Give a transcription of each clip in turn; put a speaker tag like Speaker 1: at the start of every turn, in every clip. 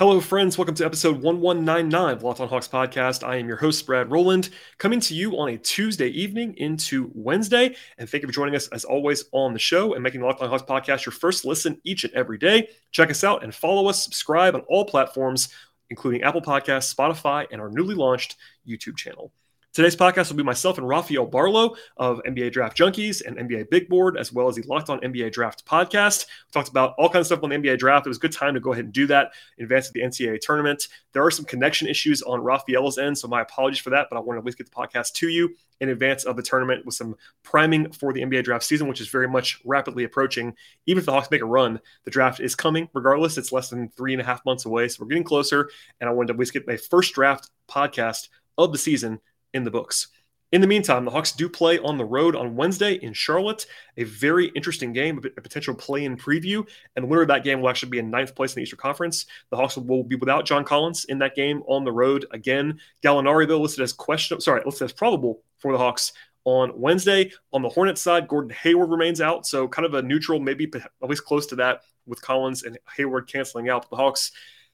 Speaker 1: Hello, friends. Welcome to episode 1199 of Locked on Hawks podcast. I am your host, Brad Rowland, coming to you on a Tuesday evening into Wednesday. And thank you for joining us, as always, on the show and making the Locked on Hawks podcast your first listen each and every day. Check us out and follow us, subscribe on all platforms, including Apple Podcasts, Spotify, and our newly launched YouTube channel. Today's podcast will be myself and Rafael Barlow of NBA Draft Junkies and NBA Big Board, as well as the Locked On NBA Draft podcast. We talked about all kinds of stuff on the NBA Draft. It was a good time to go ahead and do that in advance of the NCAA tournament. There are some connection issues on Rafael's end, so my apologies for that, but I want to at least get the podcast to you in advance of the tournament with some priming for the NBA draft season, which is very much rapidly approaching. Even if the Hawks make a run, the draft is coming regardless. It's less than three and a half months away, so we're getting closer. And I wanted to at least get my first draft podcast of the season in the books. In the meantime, the Hawks do play on the road on Wednesday in Charlotte, a very interesting game, a potential play in preview. And the winner of that game will actually be in ninth place in the Eastern Conference. The Hawks will be without John Collins in that game on the road again. Gallinari, though, listed as question, sorry, listed as probable for the Hawks on Wednesday. On the Hornets side, Gordon Hayward remains out. So kind of a neutral, maybe at least close to that with Collins and Hayward canceling out. But the Hawks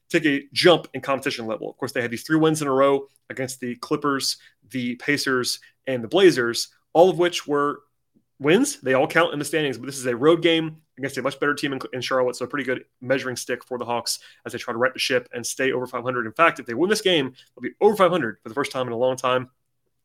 Speaker 1: take a jump in competition level. Of course, they had these three wins in a row against the Clippers, the Pacers, and the Blazers, all of which were wins. They all count in the standings, but this is a road game against a much better team in, in, Charlotte. So a pretty good measuring stick for the Hawks as they try to right the ship and stay over 500. In fact, if they win this game, they'll be over 500 for the first time in a long time.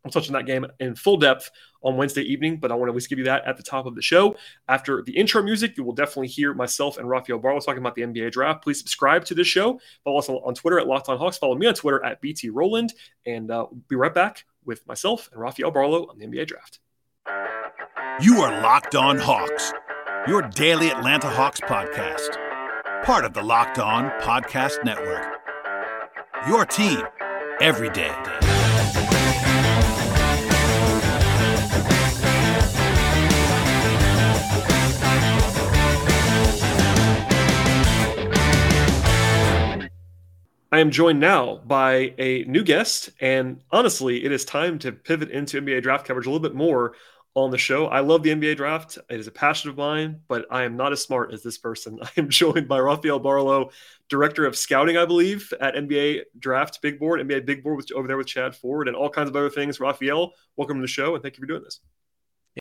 Speaker 1: We'll touch on that game in full depth on Wednesday evening, but I want to at least give you that at the top of the show. After the intro music, you will definitely hear myself and Rafael Barlow talking about the NBA draft. Please subscribe to this show. Follow us on Twitter at Locked On Hawks. Follow me on Twitter at BT Rowland, and uh, we'll be right back with myself and Rafael Barlow on the NBA draft.
Speaker 2: You are Locked On Hawks, your daily Atlanta Hawks podcast, part of the Locked On Podcast Network. Your team every day.
Speaker 1: I am joined now by a new guest, and honestly, it is time to pivot into NBA draft coverage a little bit more on the show. I love the NBA draft. It is a passion of mine, but I am not as smart as this person. I am joined by Rafael Barlow, director of scouting, I believe, at NBA Draft Big Board, NBA Big Board over there with Chad Ford, and all kinds of other things. Rafael, welcome to the show, and thank you for doing this.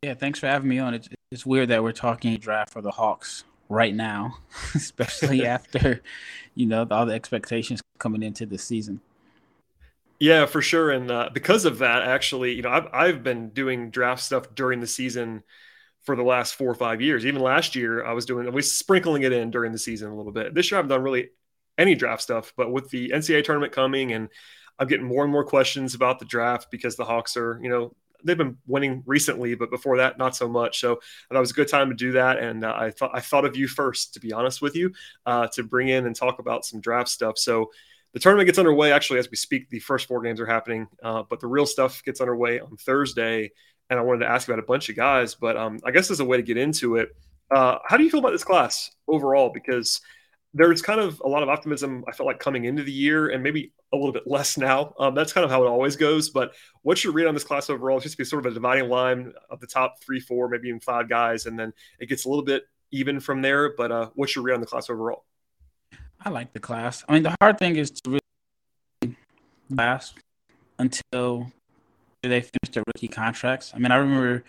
Speaker 3: Yeah, thanks for having me on. It's, it's weird that we're talking draft for the Hawks right now, especially after you know all the expectations coming into the season.
Speaker 1: Yeah, for sure. And uh, because of that, actually, you know, I've I've been doing draft stuff during the season for the last four or five years. Even last year, I was doing at least sprinkling it in during the season a little bit. This year, I've done really any draft stuff, but with the NCAA tournament coming and I'm getting more and more questions about the draft because the Hawks are, you know, they've been winning recently, but before that, not so much. So that was a good time to do that. And uh, I thought I thought of you first, to be honest with you, uh, to bring in and talk about some draft stuff. So the tournament gets underway actually as we speak. The first four games are happening, uh, but the real stuff gets underway on Thursday. And I wanted to ask about a bunch of guys, but um, I guess as a way to get into it, uh, how do you feel about this class overall? Because there's kind of a lot of optimism I felt like coming into the year, and maybe a little bit less now. Um, that's kind of how it always goes. But what's your read on this class overall? It's just be sort of a dividing line of the top three, four, maybe even five guys, and then it gets a little bit even from there. But uh, what's your read on the class overall?
Speaker 3: I like the class. I mean, the hard thing is to really last until they finish their rookie contracts. I mean, I remember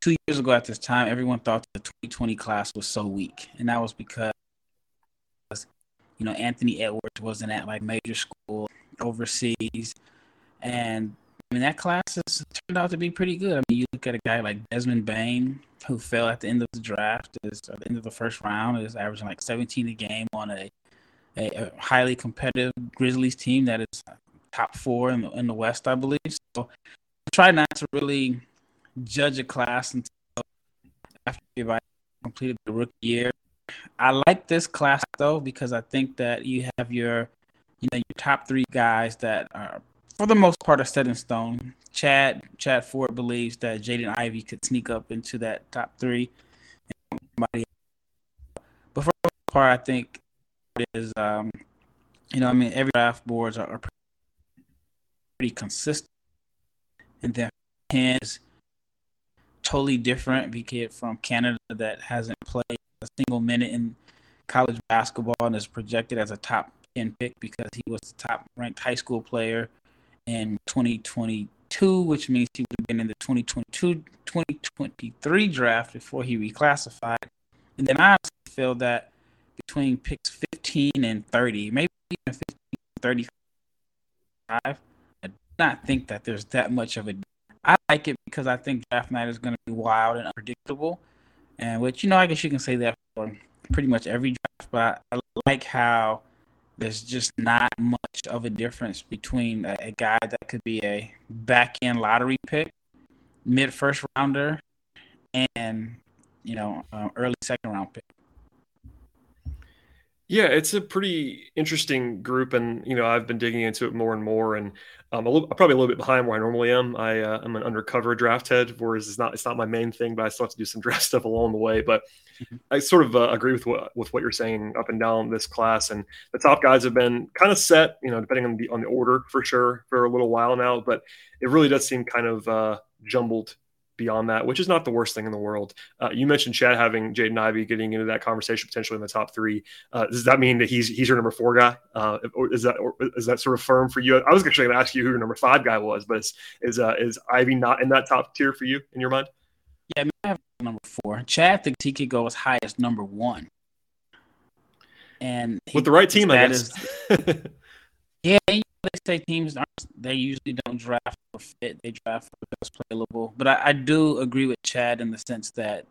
Speaker 3: two years ago at this time, everyone thought the 2020 class was so weak, and that was because you know, Anthony Edwards wasn't at like major school overseas. And I mean, that class has turned out to be pretty good. I mean, you look at a guy like Desmond Bane, who fell at the end of the draft, is at the end of the first round, is averaging like 17 a game on a, a, a highly competitive Grizzlies team that is top four in the, in the West, I believe. So I try not to really judge a class until after everybody completed the rookie year. I like this class though because I think that you have your, you know, your top three guys that are for the most part are set in stone. Chad Chad Ford believes that Jaden Ivey could sneak up into that top three. But for the most part, I think it is, um, you know, I mean, every draft boards are, pretty consistent, and then is totally different. We kid from Canada that hasn't played a single minute in college basketball and is projected as a top 10 pick because he was the top ranked high school player in 2022, which means he would have been in the 2022 2023 draft before he reclassified. And then I feel that between picks 15 and 30, maybe even 15 35, I do not think that there's that much of a. I like it because I think draft night is going to be wild and unpredictable. And which, you know, I guess you can say that for pretty much every draft, but I, like how there's just not much of a difference between a, a guy that could be a back end lottery pick, mid first rounder, and you know um, early second round pick.
Speaker 1: Yeah, it's a pretty interesting group, and you know I've been digging into it more and more, and um, a little, probably a little bit behind where I normally am. I uh, am an undercover draft head, whereas it's not it's not my main thing, but I still have to do some draft stuff along the way. But mm-hmm. I sort of uh, agree with what with what you're saying up and down this class, and the top guys have been kind of set, you know, depending on the on the order for sure for a little while now. But it really does seem kind of uh, jumbled beyond that, which is not the worst thing in the world. Uh, you mentioned Chad having Jaden Ivey getting into that conversation potentially in the top three. Uh, does that mean that he's he's your number four guy? Uh, or is that or is that sort of firm for you? I was actually going to ask you who your number five guy was, but is is, uh, is Ivey not in that top tier for you in your mind?
Speaker 3: Yeah, I, mean, I have number four. Chad thinks he could go as high as number one. And
Speaker 1: with the right team, I guess.
Speaker 3: Is, yeah, they say teams they usually don't draft for fit; they draft for best playable. But I, I do agree with Chad in the sense that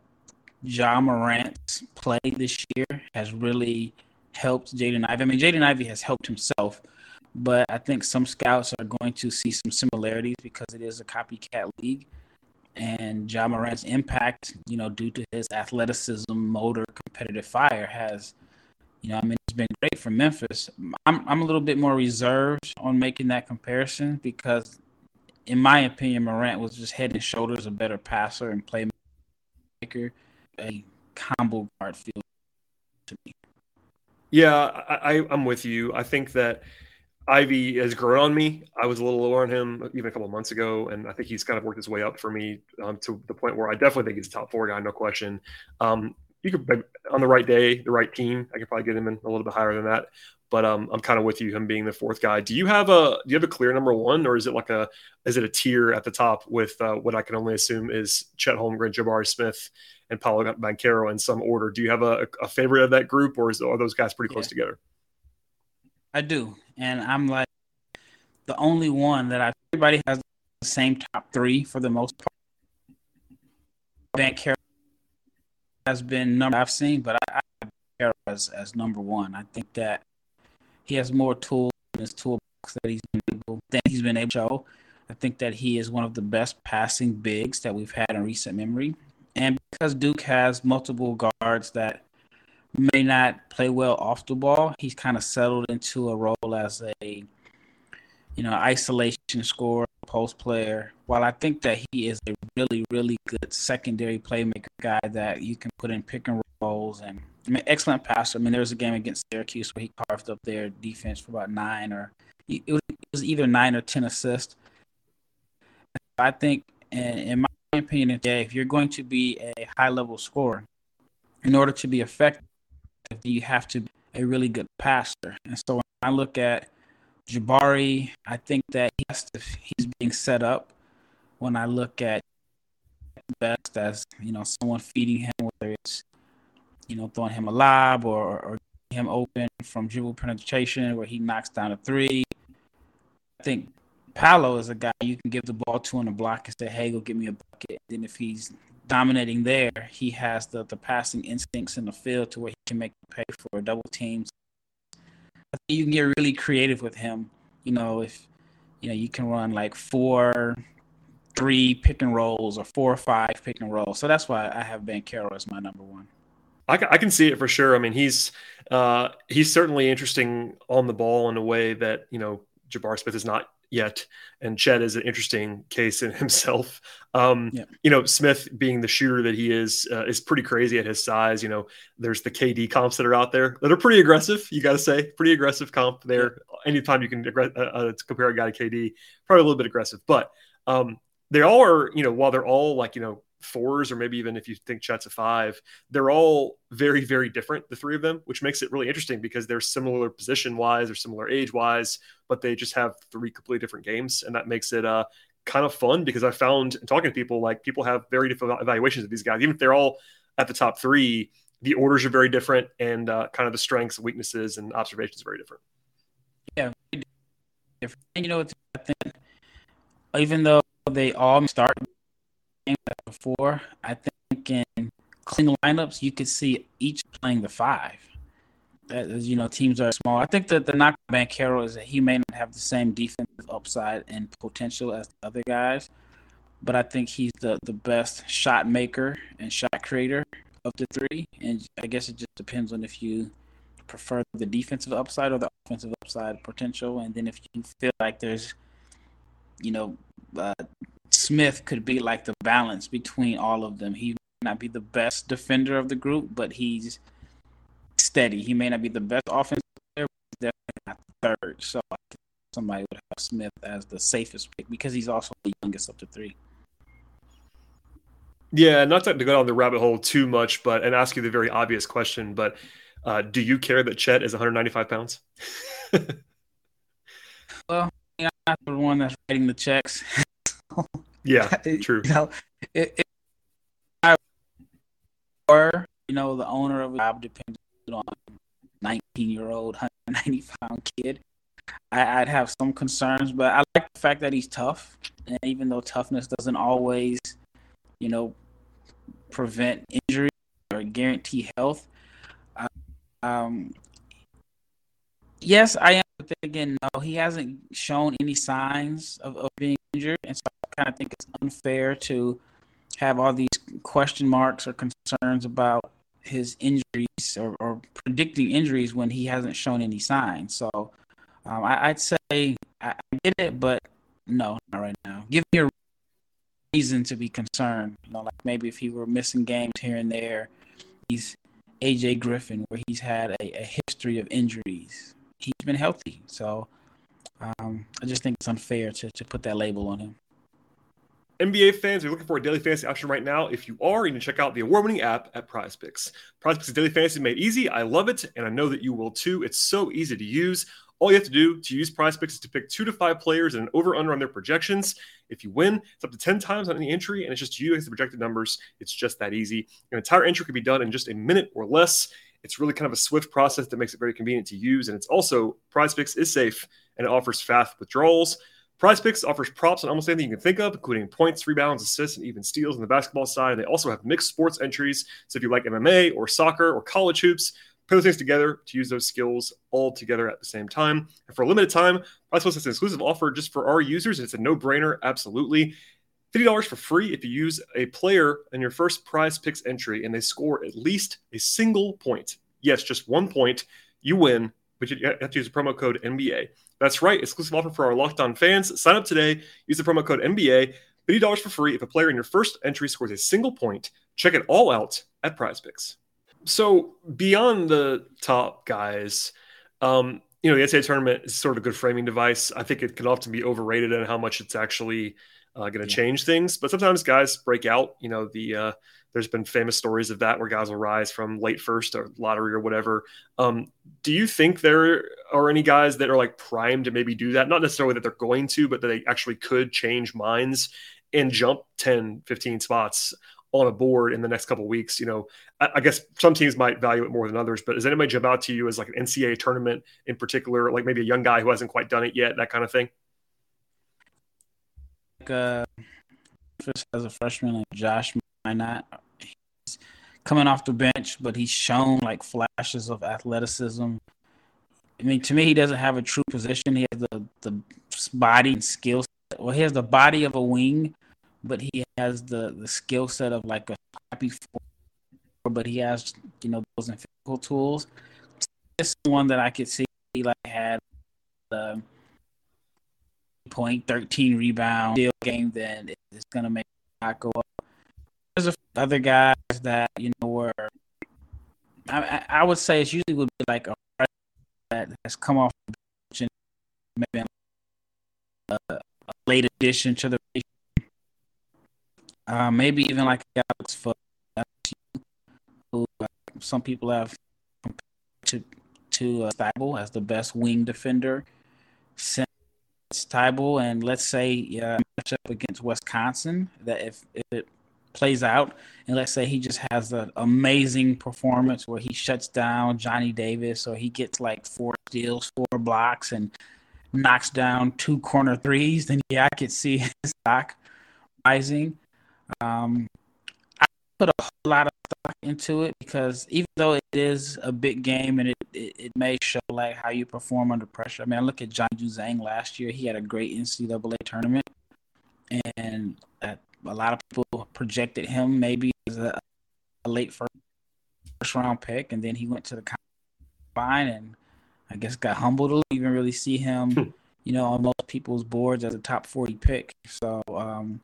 Speaker 3: Ja Morant's play this year has really helped Jaden Ivey. I mean, Jaden Ivey has helped himself, but I think some scouts are going to see some similarities because it is a copycat league. And Ja Morant's impact, you know, due to his athleticism, motor, competitive fire, has – you know, I mean, it's been great for Memphis. I'm I'm a little bit more reserved on making that comparison because, in my opinion, Morant was just head and shoulders a better passer and playmaker. A combo guard feel to me.
Speaker 1: Yeah, I, I, am with you. I think that Ivey has grown on me. I was a little lower on him even a couple months ago, and I think he's kind of worked his way up for me um, to the point where I definitely think he's top four guy, no question. Um, you could on the right day, the right team, I could probably get him in a little bit higher than that. But um, I'm kind of with you, him being the fourth guy. Do you have a do you have a clear number one, or is it like a is it a tier at the top with uh, what I can only assume is Chet Holmgren, Jabari Smith, and Paolo Banchero in some order? Do you have a, a favorite of that group, or is are those guys pretty close yeah. together?
Speaker 3: I do, and I'm like the only one that I everybody has the same top three for the most part. Banchero has been number I've seen, but I, I as as number one. I think that he has more tools in his toolbox that he's been able he's been able to show. I think that he is one of the best passing bigs that we've had in recent memory. And because Duke has multiple guards that may not play well off the ball, he's kind of settled into a role as a you know isolation scorer, post player. While I think that he is a really, really good secondary playmaker guy that you can put in pick and rolls and I mean, excellent passer. I mean, there was a game against Syracuse where he carved up their defense for about nine or it was either nine or ten assists. I think, in my opinion, if you're going to be a high level scorer, in order to be effective, you have to be a really good passer. And so when I look at Jabari, I think that he to, he's being set up when I look at best as you know someone feeding him, whether it's you know throwing him a lob or, or him open from dribble penetration where he knocks down a three. I think Paolo is a guy you can give the ball to on the block and say, "Hey, go get me a bucket." Then if he's dominating there, he has the the passing instincts in the field to where he can make pay for double teams I think you can get really creative with him. You know, if you know you can run like four, three pick and rolls or four or five pick and rolls. So that's why I have Banchero as my number one.
Speaker 1: I, I can see it for sure. I mean, he's uh, he's certainly interesting on the ball in a way that you know Jabari Smith is not yet. And Chet is an interesting case in himself. Um, yeah. You know, Smith being the shooter that he is uh, is pretty crazy at his size. You know, there's the KD comps that are out there that are pretty aggressive. You got to say, pretty aggressive comp there. Yeah. Anytime you can uh, uh, compare a guy to KD, probably a little bit aggressive, but um, they all are. You know, while they're all like you know fours, or maybe even if you think Chet's a five, they're all very, very different, the three of them, which makes it really interesting because they're similar position wise, they're similar age wise, but they just have three completely different games. And that makes it uh, kind of fun because I found talking to people, like people have very different evaluations of these guys, even if they're all at the top three. The orders are very different, and uh, kind of the strengths, weaknesses, and observations are very different.
Speaker 3: Yeah, different. You know, I think even though they all start before, I think in clean lineups you could see each playing the five. As you know, teams are small. I think that the knock on Banchero is that he may not have the same defensive upside and potential as the other guys, but I think he's the, the best shot maker and shot creator of the three. And I guess it just depends on if you prefer the defensive upside or the offensive upside potential. And then if you feel like there's, you know, uh, Smith could be like the balance between all of them. He may not be the best defender of the group, but he's steady. He may not be the best offensive player, but he's definitely not the third. So somebody would have Smith as the safest pick because he's also the youngest of the three.
Speaker 1: Yeah, not to go down the rabbit hole too much, but and ask you the very obvious question, but uh, do you care that Chet is 195 pounds?
Speaker 3: well, I'm not the one that's writing the checks.
Speaker 1: yeah, true.
Speaker 3: You know, if, I were, you know, the owner of a job depended on 19 year old, 190 pound kid, I, would have some concerns, but I like the fact that he's tough. And even though toughness doesn't always, you know, prevent injury or guarantee health, um, yes, I am. But then again, no, he hasn't shown any signs of, of being injured, and so kind of think it's unfair to have all these question marks or concerns about his injuries or, or predicting injuries when he hasn't shown any signs. So um, I, would say I, I get it, but no, not right now. Give me a reason to be concerned. You know, like maybe if he were missing games here and there, he's AJ Griffin, where he's had a, a history of injuries. He's been healthy, so um, I just think it's unfair to, to put that label on him.
Speaker 1: NBA fans you're looking for a daily fantasy option right now. If you are, you can check out the award-winning app at Prize Picks. Prize Picks is daily fantasy made easy. I love it, and I know that you will too. It's so easy to use. All you have to do to use Prize Picks is to pick two to five players and an over/under on their projections. If you win, it's up to ten times on any entry, and it's just you as the projected numbers. It's just that easy. An entire entry can be done in just a minute or less. It's really kind of a swift process that makes it very convenient to use, and it's also Prize Picks is safe and it offers fast withdrawals. Prize Picks offers props on almost anything you can think of, including points, rebounds, assists, and even steals on the basketball side. They also have mixed sports entries. So if you like MMA or soccer or college hoops, put those things together to use those skills all together at the same time. And for a limited time, Prize Plus has an exclusive offer just for our users. It's a no-brainer, absolutely. $50 for free if you use a player in your first prize picks entry and they score at least a single point. Yes, just one point. You win, but you have to use the promo code NBA. That's right, exclusive offer for our Locked On fans. Sign up today, use the promo code NBA. $50 for free if a player in your first entry scores a single point. Check it all out at prize picks so beyond the top guys, um, you know, the NCAA tournament is sort of a good framing device. I think it can often be overrated in how much it's actually uh, going to yeah. change things. But sometimes guys break out. You know, the uh, there's been famous stories of that where guys will rise from late first or lottery or whatever. Um, do you think there are any guys that are like primed to maybe do that? Not necessarily that they're going to, but that they actually could change minds and jump 10, 15 spots on a board in the next couple weeks. You know, I, I, guess some teams might value it more than others, but does anybody jump out to you as like an NCAA tournament in particular, like maybe a young guy who hasn't quite done it yet, that kind of thing?
Speaker 3: Like, uh, as a freshman, like Josh Minott, he's coming off the bench, but he's shown like flashes of athleticism. I mean, to me, he doesn't have a true position. He has the the body and skill. Well, he has the body of a wing, but he has the the skill set of like a happy four, but he has you know those physical tools. This one that I could see like had the point thirteen rebound deal game, then it's gonna make not go up. Other guys that you know were. I, I would say it's usually would be like a that has come off the bench and maybe a, a late addition to the Uh, maybe even like Alex Fudge, who uh, some people have compared to to uh, as the best wing defender since Thybulle, and let's say uh, match up against Wisconsin. That if, if it plays out, and let's say he just has an amazing performance where he shuts down Johnny Davis, or he gets like four steals, four blocks, and knocks down two corner threes, then yeah, I could see his stock rising. Um, I put a whole lot of stock into it because even though it is a big game and it, it, it may show like how you perform under pressure. I mean, I look at John Juzang last year; he had a great NCAA tournament, and a lot of people projected him maybe as a, a late first, first round pick, and then he went to the combine and I guess got humbled to even really see him, hmm. you know, on most people's boards as a top 40 pick. So, um,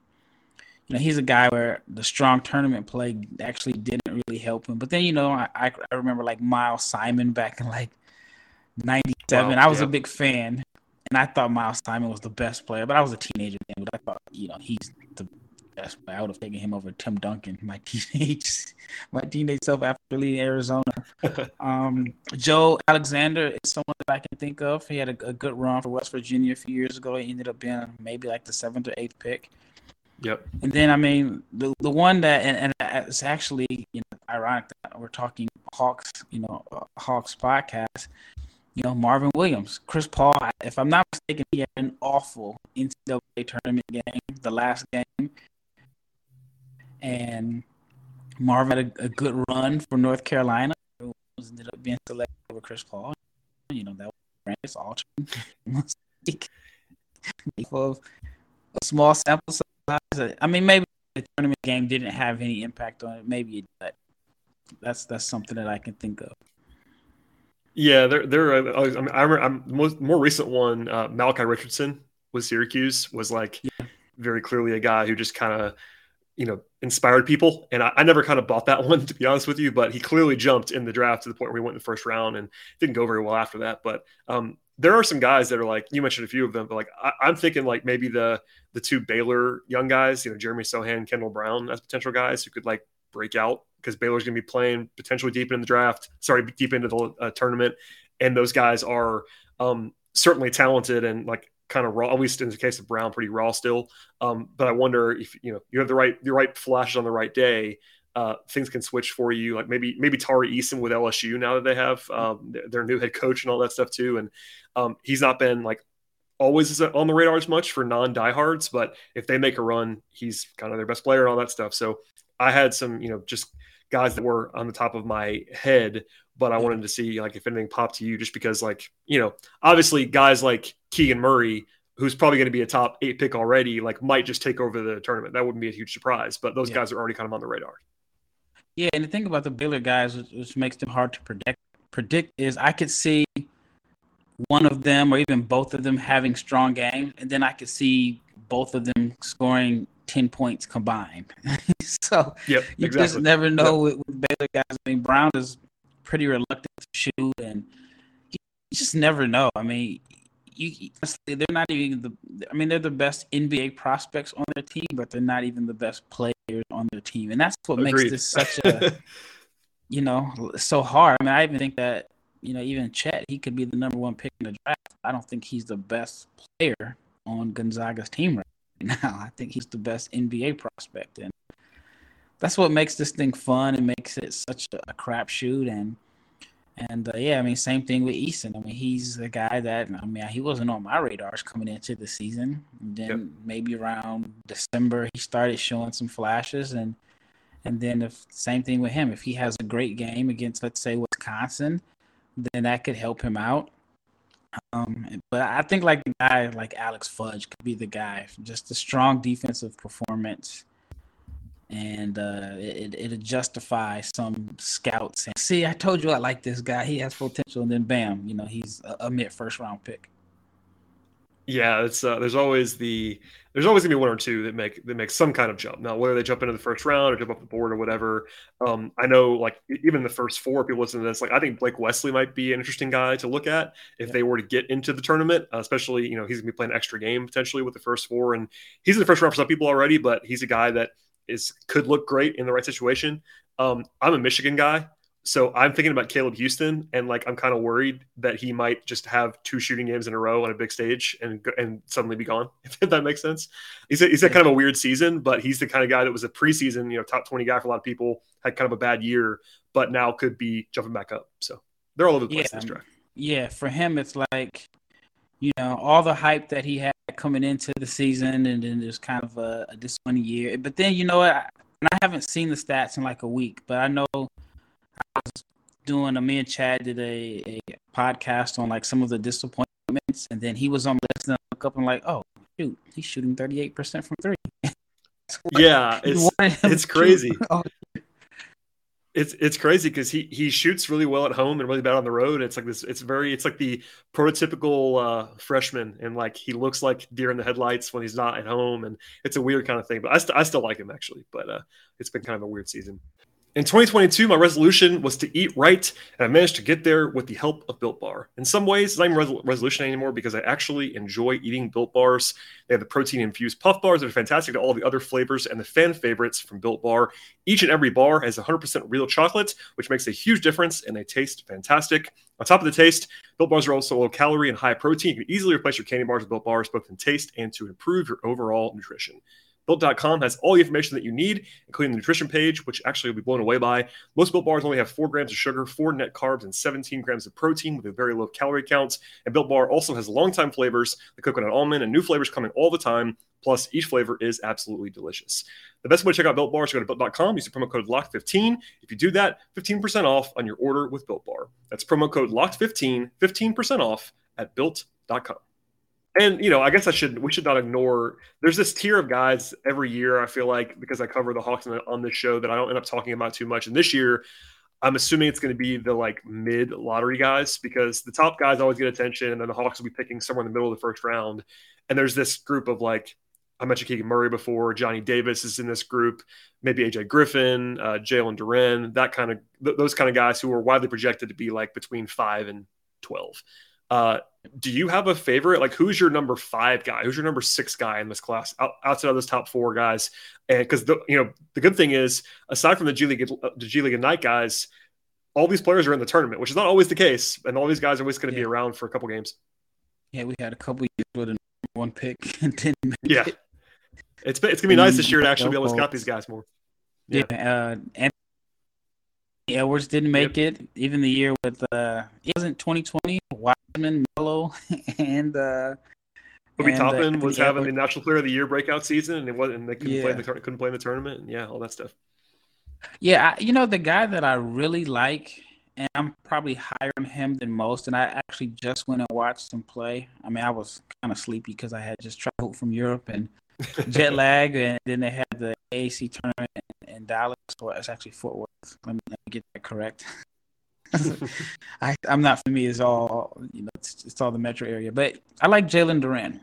Speaker 3: you know, he's a guy where the strong tournament play actually didn't really help him. But then, you know, I, I remember like Miles Simon back in like 97. Wow, I was yeah. a big fan and I thought Miles Simon was the best player, but I was a teenager then. But I thought, you know, he's best. I would have taken him over Tim Duncan, my teenage, my teenage self after leaving Arizona. um, Joe Alexander is someone that I can think of. He had a, a, good run for West Virginia a few years ago. He ended up being maybe like the seventh or eighth pick.
Speaker 1: Yep.
Speaker 3: And then I mean the the one that and, and it's actually you know ironic that we're talking Hawks you know uh, Hawks podcast. You know Marvin Williams, Chris Paul. If I'm not mistaken, he had an awful NCAA tournament game, the last game, and Marvin had a, a good run for North Carolina. Ended up being selected over Chris Paul. You know that was Brandis of a small sample size. I mean, maybe the tournament game didn't have any impact on it. Maybe it did. That's that's something that I can think of.
Speaker 1: Yeah, there, there. Uh, I mean, I remember I'm, most more recent one. Uh, Malachi Richardson with Syracuse was like yeah. very clearly a guy who just kind of you know, inspired people. And I, I, never kind of bought that one, to be honest with you, but he clearly jumped in the draft to the point where he went in the first round and didn't go very well after that. But um, there are some guys that are like, you mentioned a few of them, but like, I, am thinking like maybe the, the two Baylor young guys, you know, Jeremy Sochan, Kendall Brown as potential guys who could like break out because Baylor's going to be playing potentially deep in the draft, sorry, deep into the uh, tournament. And those guys are um, certainly talented and like kind of raw, at least in the case of Brown, pretty raw still. Um, but I wonder if you know you have the right the right flashes on the right day, uh, things can switch for you. Like maybe maybe Tari Eason with LSU now that they have um, their new head coach and all that stuff too. And um, he's not been like always on the radar as much for non diehards, but if they make a run, he's kind of their best player and all that stuff. So I had some you know just guys that were on the top of my head but I wanted to see like if anything popped to you, just because like you know, obviously guys like Keegan Murray, who's probably going to be a top eight pick already, like might just take over the tournament. That wouldn't be a huge surprise, but those yeah. guys are already kind of on the radar.
Speaker 3: Yeah, and the thing about the Baylor guys, which, which makes them hard to predict, predict is I could see one of them or even both of them having strong games, and then I could see both of them scoring 10 points combined. so
Speaker 1: yep,
Speaker 3: you exactly. just never know yep. with, with Baylor guys. I mean, Brown is pretty reluctant to shoot, and you just never know. I mean, you they're not even the. I mean, they're the best NBA prospects on their team, but they're not even the best players on their team, and that's what Agreed. makes this such a, you know, so hard. I mean, I even think that you know, even Chet, he could be the number one pick in the draft. I don't think he's the best player on Gonzaga's team right now. I think he's the best NBA prospect, and that's what makes this thing fun and makes it such a, crapshoot. And and uh, yeah, I mean, same thing with Eason. I mean, he's the guy that I mean, he wasn't on my radars coming into the season. And then yep. maybe around December, he started showing some flashes, and and then if same thing with him, if he has a great game against, let's say, Wisconsin, then that could help him out. Um, but I think like the guy like Alex Fudge could be the guy, just a strong defensive performance and uh, it it justify some scouts. And see, I told you I like this guy. He has potential, and then bam, you know, he's a, a mid first round pick.
Speaker 1: Yeah, it's uh, there's always the there's always gonna be one or two that make that make some kind of jump. Now, whether they jump into the first round or jump up the board or whatever, um, I know like even the first four people listen to this, like I think Blake Wesley might be an interesting guy to look at if yeah. they were to get into the tournament. Uh, especially, you know, he's gonna be playing extra game potentially with the first four, and he's in the first round for some people already, but he's a guy that is could look great in the right situation. Um, I'm a Michigan guy, so I'm thinking about Caleb Houstan, and like I'm kind of worried that he might just have two shooting games in a row on a big stage and and suddenly be gone. If that makes sense, he's a, he's had kind of a weird season, but he's the kind of guy that was a preseason, you know, top 20 guy for a lot of people. Had kind of a bad year, but now could be jumping back up. So they're all over the place yeah, this draft.
Speaker 3: Yeah, for him, it's like you know all the hype that he had coming into the season, and then there's kind of a, a disappointing year. But then you know what? I, I haven't seen the stats in like a week, but I know I was doing a me and Chad did a, a podcast on like some of the disappointments, and then he was on the list and I look up and like, oh shoot, he's shooting 38% from three.
Speaker 1: yeah, it's it's crazy. Oh, it's it's crazy because he he shoots really well at home and really bad on the road. It's like this. It's very. It's like the prototypical uh, freshman, and like he looks like deer in the headlights when he's not at home, and it's a weird kind of thing. But I, st- I still like him actually. But uh, it's been kind of a weird season. In 2022, my resolution was to eat right, and I managed to get there with the help of Built Bar. In some ways, it's not even a resolution anymore because I actually enjoy eating Built Bars. They have the protein infused puff bars that are fantastic to all the other flavors and the fan favorites from Built Bar. Each and every bar has 100% real chocolate, which makes a huge difference, and they taste fantastic. On top of the taste, Built Bars are also low calorie and high protein. You can easily replace your candy bars with Built Bars, both in taste and to improve your overall nutrition. Built.com has all the information that you need, including the nutrition page, which actually will be blown away by. Most Built bars only have four grams of sugar, four net carbs, and 17 grams of protein with a very low calorie count. And Built Bar also has long-time flavors, the coconut almond, and new flavors coming all the time. Plus, each flavor is absolutely delicious. The best way to check out Built Bar is to go to Built.com. Use the promo code LOCKED15. If you do that, 15% off on your order with Built Bar. That's promo code LOCKED15, 15% off at Built.com and you know, I guess I should we should not ignore. There's this tier of guys every year. I feel like because I cover the Hawks on, this show that I don't end up talking about too much. And this year, I'm assuming it's going to be the like mid lottery guys because the top guys always get attention, and then the Hawks will be picking somewhere in the middle of the first round. And there's this group of like I mentioned Keegan Murray before. Johnny Davis is in this group. Maybe AJ Griffin, uh, Jalen Duren, that kind of th- those kind of guys who are widely projected to be like between five and twelve. Uh, do you have a favorite? Like, who's your number five guy? Who's your number six guy in this class out, outside of those top four guys? And because the you know the good thing is, aside from the G League, the G League night guys, all these players are in the tournament, which is not always the case, and all these guys are always going to yeah. be around for a couple games.
Speaker 3: Yeah, we had a couple years with a one pick and didn't
Speaker 1: yeah. It. It's it's gonna be nice this year to actually be able to scout these guys more.
Speaker 3: Yeah, yeah uh, and Edwards didn't make yep. it. Even the year with uh, it wasn't 2020. Wiseman, Melo, and uh,
Speaker 1: Obi uh, Toppin was having the National Player of the Year breakout season, and it wasn't. And they couldn't yeah. play the couldn't play in the tournament, and yeah, all that stuff.
Speaker 3: Yeah, I, you know the guy that I really like, and I'm probably higher on him than most. And I actually just went and watched him play. I mean, I was kind of sleepy because I had just traveled from Europe and jet lag, and then they had the AAC tournament in Dallas, or it's actually Fort Worth. Let me, let me get that correct. I, I'm not for me. It's all you know. It's, it's all the metro area, but I like Jalen Duren,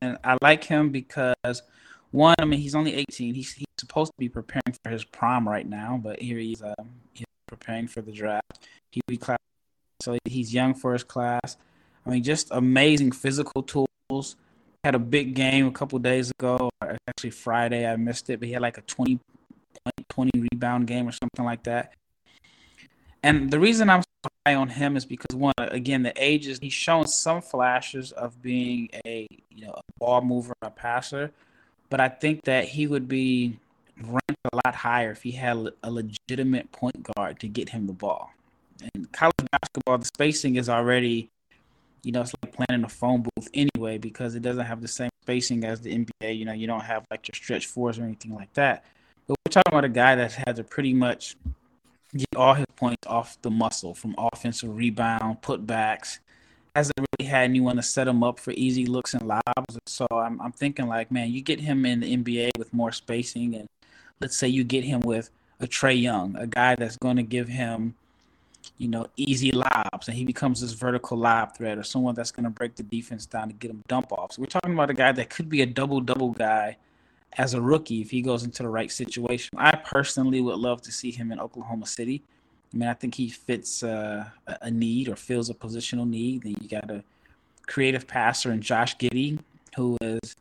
Speaker 3: and I like him because one, I mean, he's only 18. He's he's supposed to be preparing for his prom right now, but here he's um, he's preparing for the draft. He be class, so he's young for his class. I mean, just amazing physical tools. Had a big game a couple days ago. Actually, Friday I missed it, but he had like a 20 20 rebound game or something like that. And the reason I'm so high on him is because one, again, the age is he's shown some flashes of being a you know a ball mover, a passer, but I think that he would be ranked a lot higher if he had a legitimate point guard to get him the ball. And college basketball, the spacing is already, you know, it's like playing in a phone booth anyway because it doesn't have the same spacing as the NBA. You know, you don't have like your stretch fours or anything like that. But we're talking about a guy that has to pretty much get all his points off the muscle from offensive rebound, putbacks. Hasn't really had anyone to set him up for easy looks and lobs. So I'm, I'm thinking like, man, you get him in the NBA with more spacing, and let's say you get him with a Trae Young, a guy that's going to give him, you know, easy lobs, and he becomes this vertical lob threat, or someone that's going to break the defense down to get him dump offs. We're talking about a guy that could be a double double guy as a rookie if he goes into the right situation. I personally would love to see him in Oklahoma City. I mean, I think he fits uh, a need or fills a positional need. Then you got a creative passer in Josh Giddey, who is,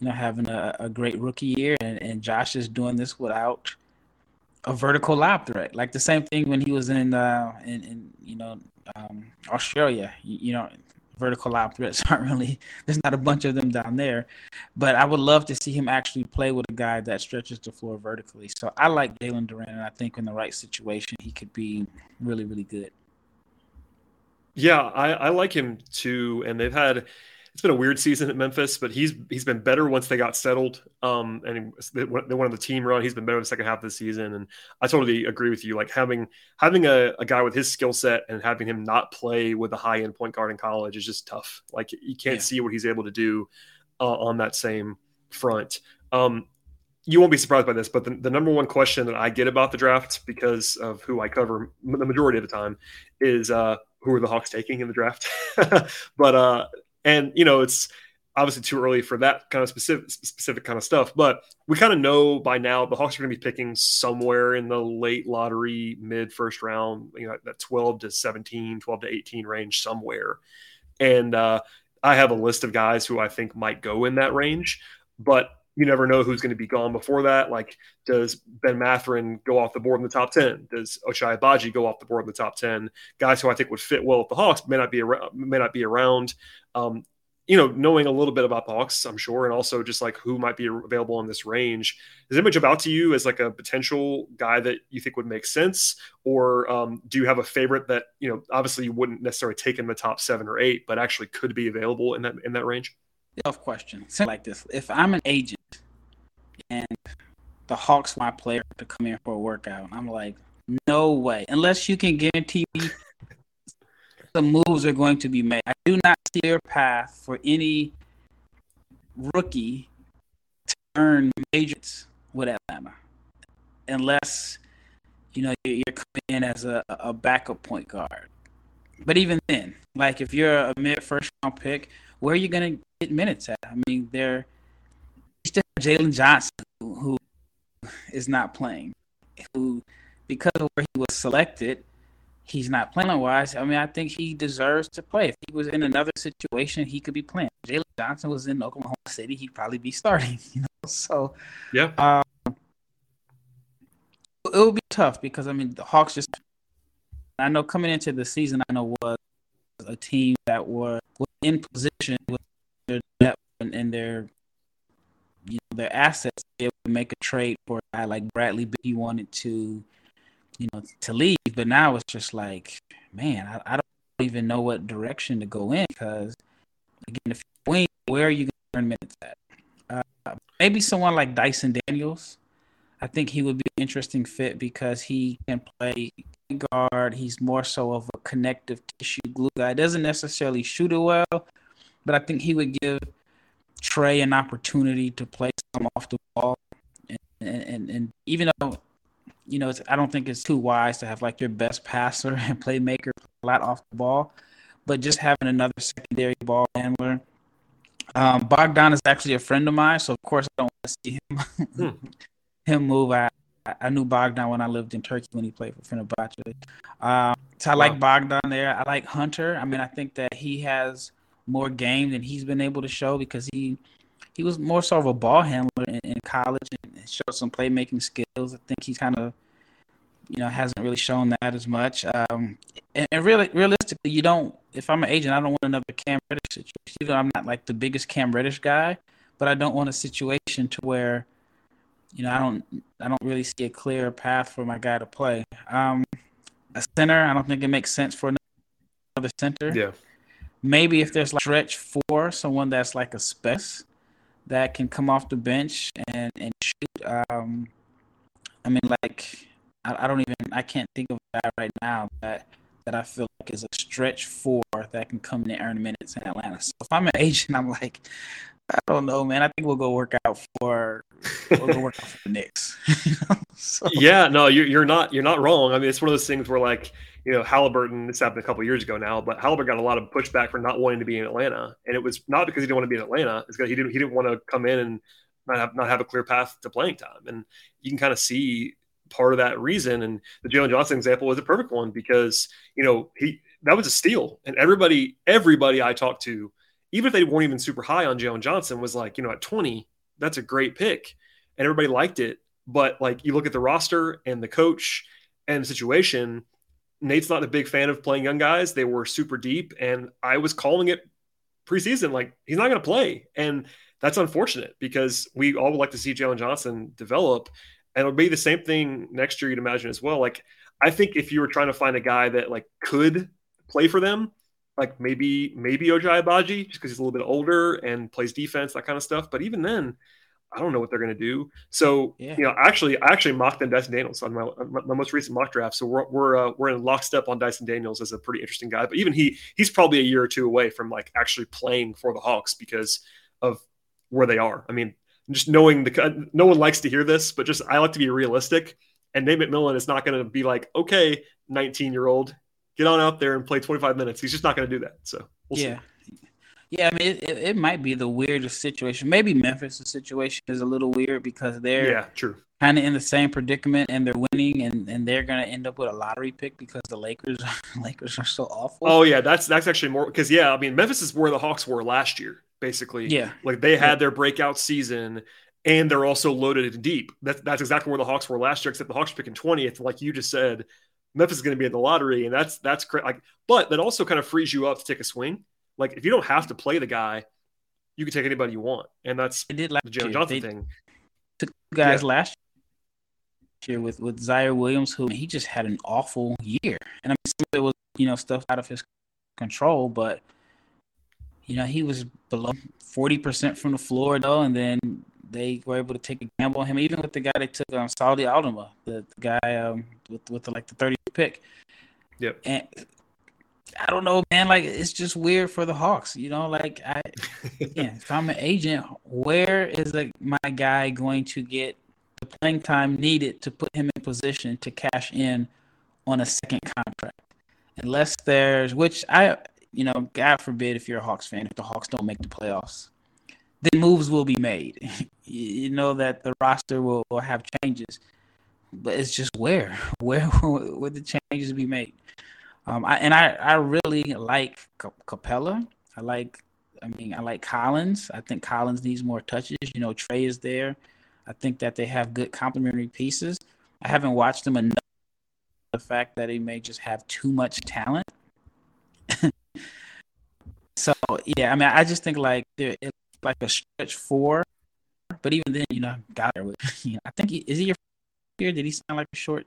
Speaker 3: you know, having a, a great rookie year, and, and Josh is doing this without a vertical lob threat. Like the same thing when he was in, uh, in, in you know, um, Australia. You, you, know, vertical lob threats aren't really. There's not a bunch of them down there, but I would love to see him actually play with a guy that stretches the floor vertically. So I like Jalen Duren, and I think in the right situation, he could be really, really good.
Speaker 1: Yeah, I, I like him too, and they've had it's been a weird season at Memphis, but he's he's been better once they got settled. Um, and they went on the team run. He's been better in the second half of the season, and I totally agree with you. Like having having a, a guy with his skill set and having him not play with a high end point guard in college is just tough. Like you can't yeah. see what he's able to do uh, on that same front. Um, you won't be surprised by this, but the, the, number one question that I get about the draft because of who I cover the majority of the time is uh, who are the Hawks taking in the draft? but uh, and you know, it's obviously too early for that kind of specific specific kind of stuff. But we kind of know by now the Hawks are going to be picking somewhere in the late lottery, mid first round, you know, that 12 to 17, 12 to 18 range somewhere. And uh, I have a list of guys who I think might go in that range, but you never know who's going to be gone before that. Like, does Ben Mathurin go off the board in the top 10? Does Ochai Agbaji go off the board in the top 10? Guys who I think would fit well with the Hawks may not be around, may not be around. Um, you know, knowing a little bit about the Hawks, I'm sure, and also just like who might be available in this range. Does it jump out to you as like a potential guy that you think would make sense, or um, do you have a favorite that you know, obviously you wouldn't necessarily take in the top seven or eight, but actually could be available in that in that range?
Speaker 3: Tough question. Like this: If I'm an agent and the Hawks want a player to come in for a workout, I'm like, no way. Unless you can guarantee me the moves are going to be made. I do not see a path for any rookie to earn agents with Atlanta, unless you know you're coming in as a, a backup point guard. But even then, like if you're a mid first round pick, where are you going to get minutes at? I mean, they're still Jalen Johnson, who, who is not playing, who because of where he was selected, he's not playing wise. I mean, I think he deserves to play. If he was in another situation, he could be playing. Jalen Johnson was in Oklahoma City, he'd probably be starting. You know, so
Speaker 1: yeah,
Speaker 3: um, it would be tough because I mean the Hawks just. I know coming into the season, I know was a team that were in position with their and, and their you know their assets able to make a trade for a guy like Bradley He wanted to, you know, to leave. But now it's just like, man, I, I don't even know what direction to go in because again, if you win, where are you going to earn minutes at? Uh, maybe someone like Dyson Daniels. I think he would be an interesting fit because he can play guard. He's more so of a connective tissue glue guy. Doesn't necessarily shoot it well, but I think he would give Trae an opportunity to play some off the ball. And, and, and even though, you know, I don't think it's too wise to have like your best passer and playmaker a lot off the ball, but just having another secondary ball handler. Um, Bogdan is actually a friend of mine, so of course I don't want to see him hmm. him move. I, I knew Bogdan when I lived in Turkey when he played for Fenerbahce. Um, so I wow. like Bogdan there. I like Hunter. I mean, I think that he has more game than he's been able to show because he he was more sort of a ball handler in, in college and showed some playmaking skills. I think he kind of you know hasn't really shown that as much. Um, and, and, really, realistically, you don't. If I'm an agent, I don't want another Cam Reddish situation. Even I'm not like the biggest Cam Reddish guy, but I don't want a situation to where you know I don't I don't really see a clear path for my guy to play. Um, a center, I don't think it makes sense for another center.
Speaker 1: Yeah
Speaker 3: maybe if there's like stretch four, someone that's like a spec that can come off the bench and and shoot. Um, I mean, like I, I don't even I can't think of that right now that that I feel like is a stretch four that can come in and earn minutes in Atlanta. So if I'm an agent, I'm like, I don't know, man. I think we'll go work out for we'll go work out for the Knicks.
Speaker 1: so. Yeah, no, you're you're not you're not wrong. I mean, it's one of those things where like you know, Halliburton, this happened a couple years ago now, but Halliburton got a lot of pushback for not wanting to be in Atlanta. And it was not because he didn't want to be in Atlanta, it's because he didn't he didn't want to come in and not have not have a clear path to playing time. And you can kind of see part of that reason. And the Jalen Johnson example was a perfect one because, you know, he that was a steal. And everybody, everybody I talked to even if they weren't even super high on Jalen Johnson, was like, you know, at 20, that's a great pick. And everybody liked it. But like you look at the roster and the coach and the situation, Nate's not a big fan of playing young guys. They were super deep. And I was calling it preseason, like he's not going to play. And that's unfortunate because we all would like to see Jalen Johnson develop. And it'll be the same thing next year, you'd imagine as well. Like, I think if you were trying to find a guy that like could play for them, like maybe maybe Ochai Agbaji, just because he's a little bit older and plays defense, that kind of stuff. But even then, I don't know what they're going to do. So yeah. you know, actually, I actually mocked them Dyson Daniels on my, my most recent mock draft. So we're we're uh, we're in lockstep on Dyson Daniels as a pretty interesting guy. But even he he's probably a year or two away from like actually playing for the Hawks because of where they are. I mean, just knowing the no one likes to hear this, but just I like to be realistic. And Nate McMillan is not going to be like, okay, 19 year old, get on out there and play 25 minutes. He's just not going to do that. So
Speaker 3: we'll yeah. See. Yeah, I mean, it, it, it, might be the weirdest situation. Maybe Memphis' situation is a little weird because they're
Speaker 1: yeah, true,
Speaker 3: kind of in the same predicament and they're winning, and, and they're gonna end up with a lottery pick because the Lakers Lakers are so awful.
Speaker 1: Oh yeah, that's that's actually more because yeah, I mean, Memphis is where the Hawks were last year basically.
Speaker 3: Yeah.
Speaker 1: Like they had yeah. their breakout season and they're also loaded and deep. That's that's exactly where the Hawks were last year, except the Hawks picking 20th. Like you just said, Memphis is going to be in the lottery, and that's that's cra- like, but that also kind of frees you up to take a swing. Like if you don't have to play the guy, you can take anybody you want, and that's
Speaker 3: they did last
Speaker 1: the Jalen Johnson thing.
Speaker 3: Took guys yeah. last year with with Ziaire Williams, who he just had an awful year, and I mean some it was you know stuff out of his control, but you know, he was below 40% from the floor, though, and then they were able to take a gamble on him, even with the guy they took on um, Santi Aldama, the, the guy um, with, with the, like the thirty pick.
Speaker 1: Yep.
Speaker 3: And I don't know, man. Like it's just weird for the Hawks. You know, like I, yeah, if I'm an agent, where is the, my guy going to get the playing time needed to put him in position to cash in on a second contract? Unless there's, which I you know, God forbid if you're a Hawks fan, if the Hawks don't make the playoffs, then moves will be made. you know that the roster will, will have changes, but it's just where, where would the changes be made? Um, I, and I, I really like Capela. I like, I mean, I like Collins. I think Collins needs more touches. You know, Trae is there. I think that they have good complementary pieces. I haven't watched them enough. The fact that he may just have too much talent so yeah, I mean, I just think like it's like a stretch four, but even then, you know, got there with. You know, I think he, is he your year? Did he sound like a short,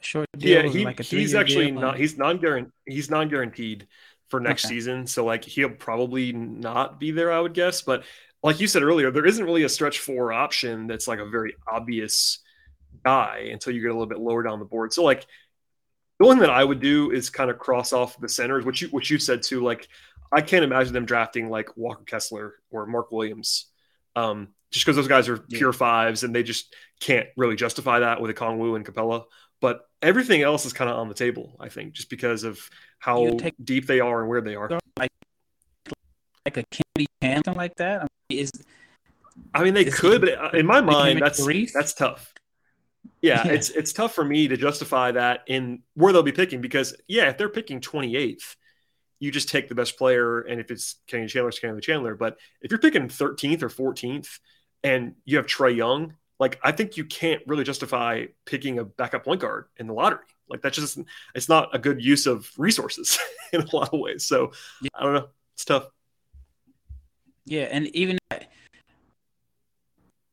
Speaker 3: short
Speaker 1: deal? Yeah, he, like he's actually deal? not. He's non guaranteed. He's non guaranteed for next okay. season. So like he'll probably not be there, I would guess. But like you said earlier, there isn't really a stretch four option that's like a very obvious guy until you get a little bit lower down the board. So like the one that I would do is kind of cross off the centers, which you what you said too. Like I can't imagine them drafting like Walker Kessler or Mark Williams, um, just because those guys are pure yeah. fives and they just can't really justify that with Okongwu and Capela. But everything else is kind of on the table, I think, just because of how take, deep they are and where they are.
Speaker 3: Like, like a Kennedy something like that. I mean, is
Speaker 1: I mean, they could, but in my mind, that's that's tough. Yeah, it's it's tough for me to justify that in where they'll be picking because yeah, if they're picking 28th, you just take the best player, and if it's Kenny Chandler, it's Kenny Chandler. But if you're picking 13th or 14th, and you have Trae Young, like I think you can't really justify picking a backup point guard in the lottery. Like that's just it's not a good use of resources in a lot of ways. So yeah. I don't know, it's tough.
Speaker 3: Yeah, and even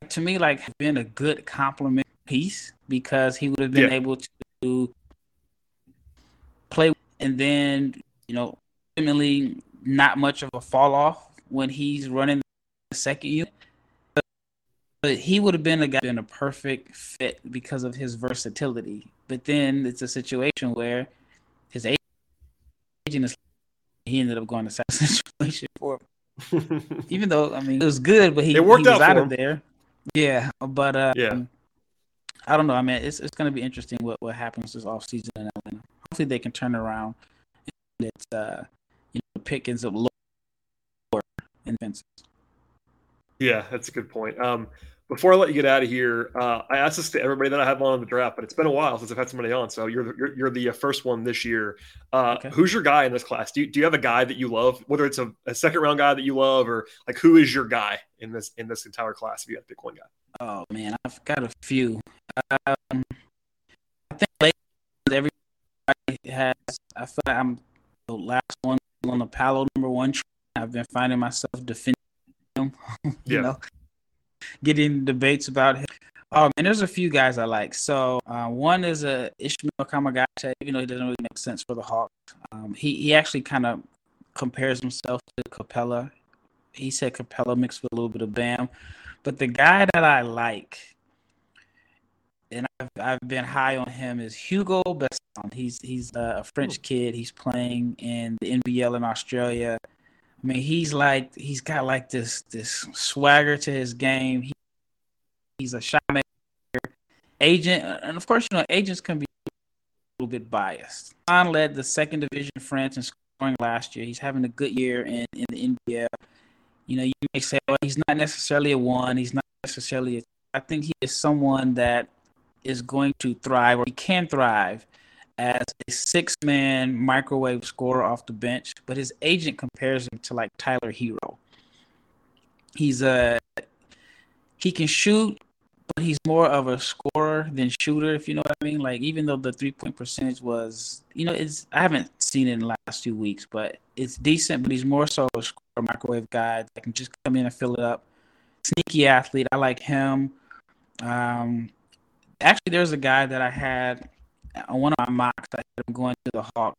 Speaker 3: to me, like been a good compliment piece because he would have been yeah. able to play and then you know ultimately not much of a fall off when he's running the second unit. But he would have been a guy been a perfect fit because of his versatility. But then it's a situation where his agent is he ended up going to that situation for him. Even though I mean it was good, but he, it worked he was out, out of there. Yeah, but uh,
Speaker 1: yeah,
Speaker 3: I don't know. I mean, it's it's going to be interesting what what happens this off season in Atlanta. Hopefully, they can turn around. And it's uh, you know, pick ends up lower in fences.
Speaker 1: Yeah, that's a good point. Um, before I let you get out of here, uh, I asked this to everybody that I have on the draft, but it's been a while since I've had somebody on. So you're you're, you're the uh, first one this year. Uh, okay. Who's your guy in this class? Do you, do you have a guy that you love, whether it's a, a, second round guy that you love, or like who is your guy in this in this entire class? If you have to pick one guy.
Speaker 3: Oh man, I've got a few. Um, I think everybody has. I feel like I'm the last one on the Paolo number one. Train. I've been finding myself defending him. you yeah. know getting debates about him. Oh man, there's a few guys I like. So uh, one is a uh, Ishmael Kamagate, even though he doesn't really make sense for the Hawks. Um, he he actually kind of compares himself to Capela. He said Capela mixed with a little bit of Bam, but the guy that I like, and I've, I've been high on him, is Hugo Besson. He's he's a French kid. He's playing in the NBL in Australia. I mean, he's like he's got like this this swagger to his game. He, he's a shot maker, agent, uh, and of course, you know, agents can be a little bit biased. John led the second division France in scoring last year. He's having a good year in in the NBL. You know, you may say, well, he's not necessarily a one. He's not necessarily. A, I think he is someone that is going to thrive, or he can thrive as a six man microwave scorer off the bench, but his agent compares him to like Tyler Herro. He's a he can shoot, but he's more of a scorer than shooter, if you know what I mean. Like even though the three point percentage was, you know, it's I haven't seen it in the last two weeks, but it's decent. But he's more so a scorer, microwave guy that can just come in and fill it up. Sneaky athlete, I like him. Um, actually, there's a guy that I had on one of my mocks, I had him going to the Hawks,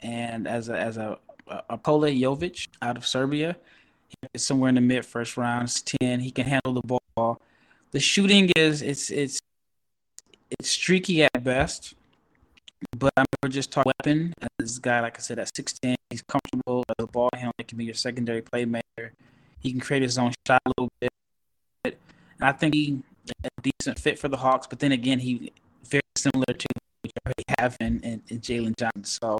Speaker 3: and as a as a a Nikola Jovic out of Serbia, somewhere in the mid first round. ten. He can handle the ball. The shooting is it's it's it's streaky at best, but I'm just talking weapon. This guy, like I said, at six ten, he's comfortable a ball handler. Can be your secondary playmaker. He can create his own shot a little bit. And I think he a decent fit for the Hawks, but then again, he very similar to what you already have in, in, in Jalen Johnson. So,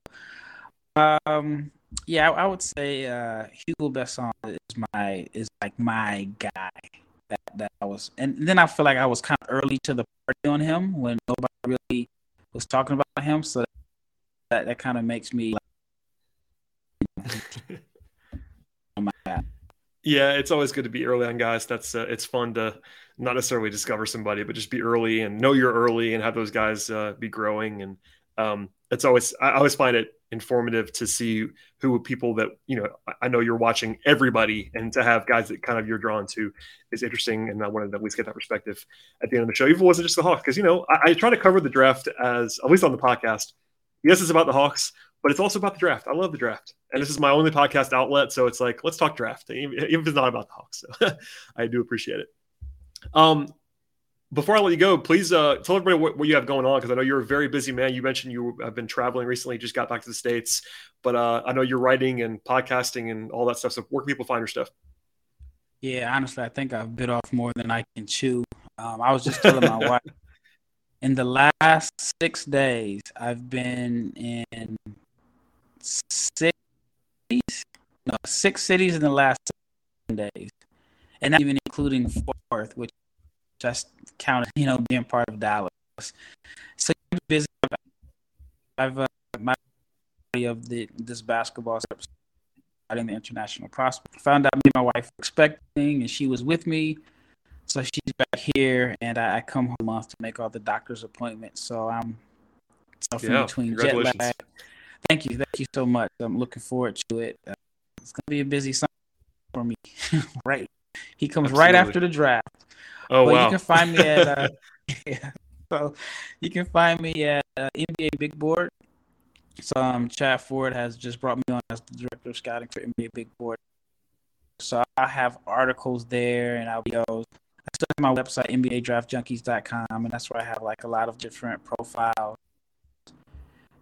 Speaker 3: um, yeah, I, I would say uh, Hugo Besson is my is like my guy. That that I was, and then I feel like I was kind of early to the party on him when nobody really was talking about him. So that that kind of makes me. Like,
Speaker 1: Yeah, it's always good to be early on guys. That's uh, it's fun to not necessarily discover somebody, but just be early and know you're early and have those guys uh, be growing. And um, it's always I always find it informative to see who people that you know. I know you're watching everybody, and to have guys that kind of you're drawn to is interesting. And I wanted to at least get that perspective at the end of the show, even wasn't just the Hawks, because you know I, I try to cover the draft as at least on the podcast. Yes, it's about the Hawks, but it's also about the draft. I love the draft, and this is my only podcast outlet, so it's like let's talk draft, even if it's not about the Hawks. So I do appreciate it. Um, before I let you go, please uh, tell everybody what, what, you have going on because I know you're a very busy man. You mentioned you have been traveling recently, just got back to the states, but uh, I know you're writing and podcasting and all that stuff. So where can people find your stuff?
Speaker 3: Yeah, honestly, I think I've bit off more than I can chew. Um, I was just telling my wife in the last six days, I've been in six cities, no, six cities in the last seven days, and not even including Fort Worth, which just counted, you know, being part of Dallas. So busy. I've uh, my of the this basketball in the international prospect. Found out me and my wife were expecting, and she was with me. So she's back here, and I, I come home a month to make all the doctor's appointments. So I'm suffering yeah, between jet lag Thank you, thank you so much. I'm looking forward to it. Uh, it's gonna be a busy summer for me. right, he comes Absolutely. right after the draft.
Speaker 1: Oh but wow!
Speaker 3: You can find me at uh, yeah. So you can find me at uh, NBA Big Board. So um, Chad Ford has just brought me on as the director of scouting for NBA Big Board. So I have articles there and I'll be videos. I still have my website, NBADraftJunkies.com, and that's where I have like a lot of different profiles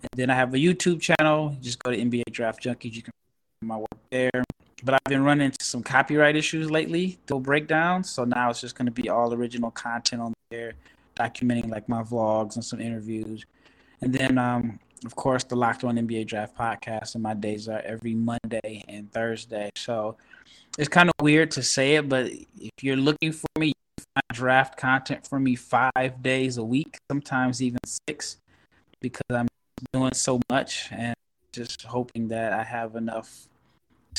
Speaker 3: and then I have a YouTube channel. Just go to NBA Draft Junkies. You can find my work there. But I've been running into some copyright issues lately, they'll breakdowns. So now it's just going to be all original content on there, documenting like my vlogs and some interviews. And then um, of course, the Locked On NBA Draft podcast, and my days are every Monday and Thursday. So it's kind of weird to say it, but if you're looking for me, you find draft content for me five days a week, sometimes even six, because I'm doing so much and just hoping that I have enough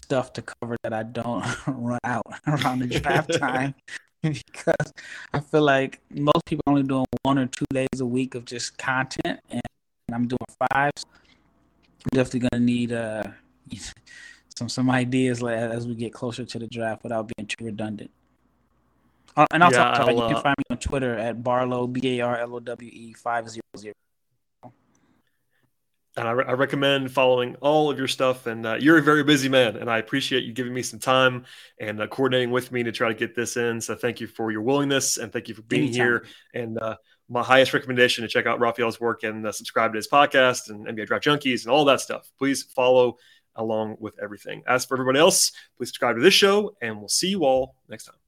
Speaker 3: stuff to cover that I don't run out around the draft time. because I feel like most people are only doing one or two days a week of just content, and I'm doing five. I'm definitely gonna need uh some some ideas as we get closer to the draft without being too redundant. Uh, and also, yeah, you can find me on Twitter at Barlowe B A R L O W E five zero zero
Speaker 1: and I, re- I, recommend following all of your stuff. And uh, you're a very busy man, and I appreciate you giving me some time and uh, coordinating with me to try to get this in. So thank you for your willingness, and thank you for being Anytime. here. And uh, my highest recommendation to check out Raphael's work and uh, subscribe to his podcast and NBA Draft Junkies and all that stuff. Please follow along with everything. As for everybody else, please subscribe to this show, and we'll see you all next time.